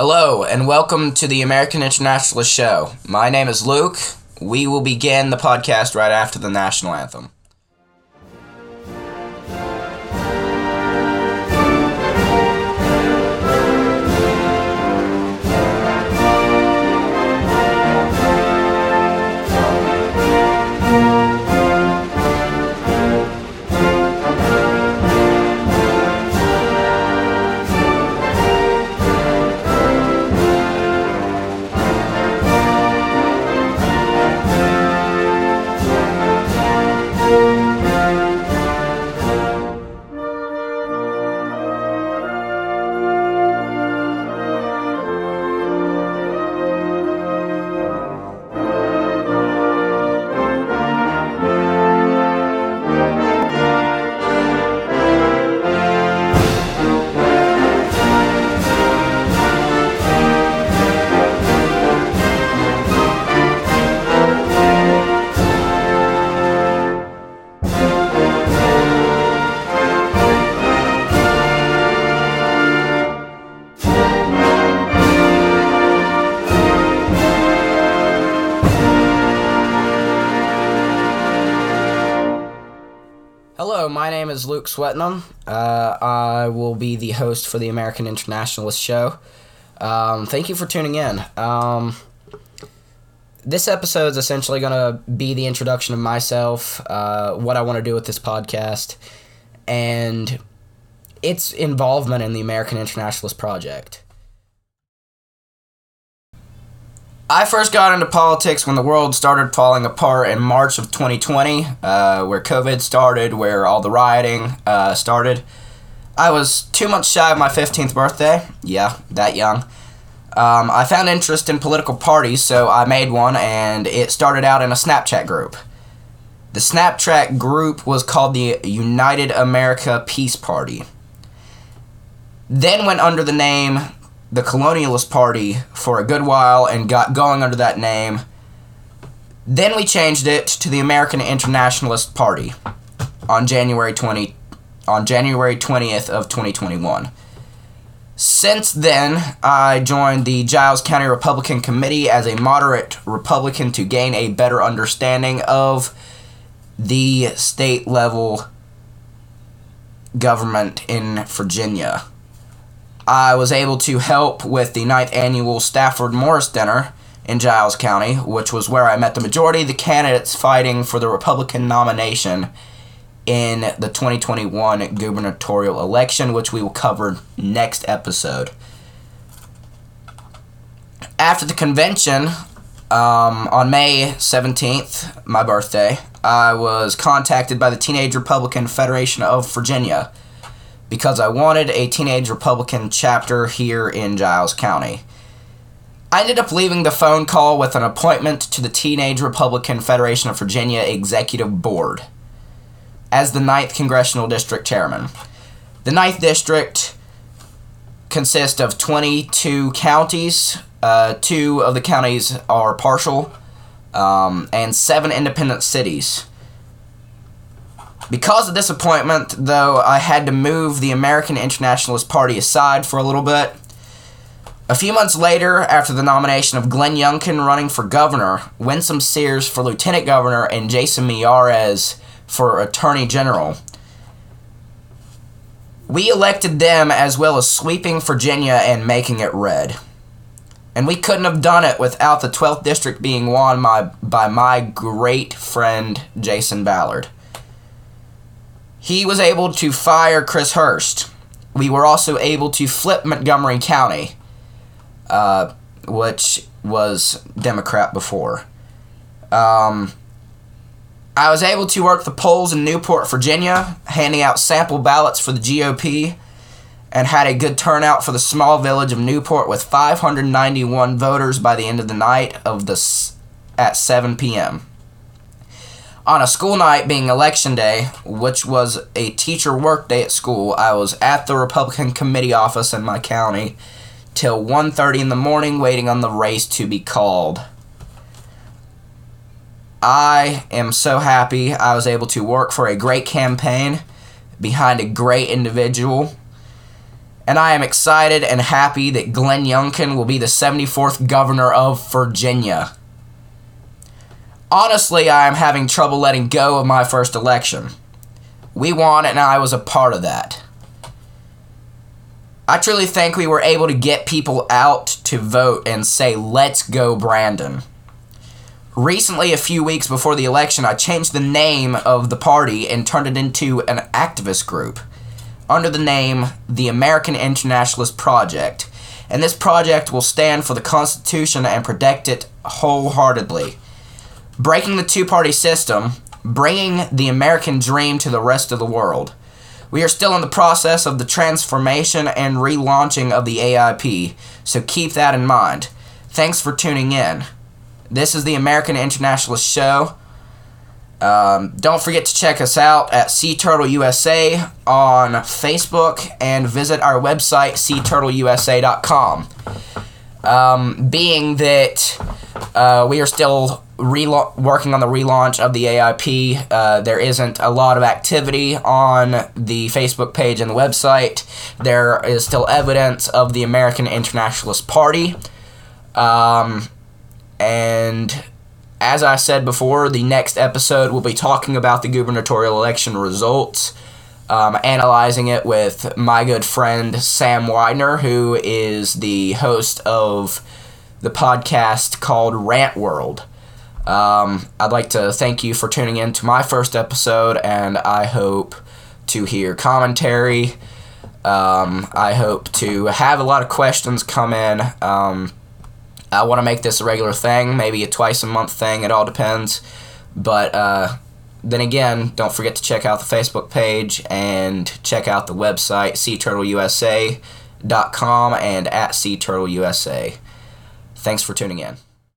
Hello, and welcome to the American Internationalist Show. My name is Luke. We will begin the podcast right after the national anthem. My name is Luke Swetnam. Uh, I will be the host for the American Internationalist Show. Um, thank you for tuning in. Um, this episode is essentially going to be the introduction of myself, uh, what I want to do with this podcast, and its involvement in the American Internationalist Project. I first got into politics when the world started falling apart in March of 2020, uh, where COVID started, where all the rioting uh, started. I was two months shy of my 15th birthday. Yeah, that young. Um, I found interest in political parties, so I made one, and it started out in a Snapchat group. The Snapchat group was called the United America Peace Party. Then went under the name the Colonialist Party for a good while and got going under that name. Then we changed it to the American Internationalist Party on January 20 on January 20th of 2021. Since then, I joined the Giles County Republican Committee as a moderate Republican to gain a better understanding of the state level government in Virginia. I was able to help with the ninth annual Stafford Morris Dinner in Giles County, which was where I met the majority of the candidates fighting for the Republican nomination in the 2021 gubernatorial election, which we will cover next episode. After the convention, um, on May 17th, my birthday, I was contacted by the Teenage Republican Federation of Virginia because I wanted a Teenage Republican chapter here in Giles County. I ended up leaving the phone call with an appointment to the Teenage Republican Federation of Virginia Executive Board as the 9th Congressional District Chairman. The 9th District consists of 22 counties. Uh, two of the counties are partial, um, and seven independent cities. Because of this appointment, though, I had to move the American Internationalist Party aside for a little bit. A few months later, after the nomination of Glenn Youngkin running for governor, Winsome Sears for lieutenant governor, and Jason Miyares for attorney general, we elected them as well as sweeping Virginia and making it red. And we couldn't have done it without the 12th district being won by, by my great friend Jason Ballard. He was able to fire Chris Hurst. We were also able to flip Montgomery County, uh, which was Democrat before. Um, I was able to work the polls in Newport, Virginia, handing out sample ballots for the GOP, and had a good turnout for the small village of Newport with 591 voters by the end of the night of the at 7 p.m on a school night being election day, which was a teacher work day at school, I was at the Republican committee office in my county till 1:30 in the morning waiting on the race to be called. I am so happy I was able to work for a great campaign behind a great individual and I am excited and happy that Glenn Youngkin will be the 74th governor of Virginia. Honestly, I am having trouble letting go of my first election. We won, and I was a part of that. I truly think we were able to get people out to vote and say, let's go, Brandon. Recently, a few weeks before the election, I changed the name of the party and turned it into an activist group under the name the American Internationalist Project. And this project will stand for the Constitution and protect it wholeheartedly. Breaking the two party system, bringing the American dream to the rest of the world. We are still in the process of the transformation and relaunching of the AIP, so keep that in mind. Thanks for tuning in. This is the American Internationalist Show. Um, don't forget to check us out at Sea Turtle USA on Facebook and visit our website, seaturtleusa.com. Um, being that uh, we are still rela- working on the relaunch of the AIP. Uh, there isn't a lot of activity on the Facebook page and the website. There is still evidence of the American Internationalist Party. Um, and as I said before, the next episode will be talking about the gubernatorial election results. Um, analyzing it with my good friend Sam Widener, who is the host of the podcast called Rant World. Um, I'd like to thank you for tuning in to my first episode, and I hope to hear commentary. Um, I hope to have a lot of questions come in. Um, I want to make this a regular thing, maybe a twice a month thing, it all depends. But uh, then again, don't forget to check out the Facebook page and check out the website, seaturtleusa.com and at seaturtleusa. Thanks for tuning in.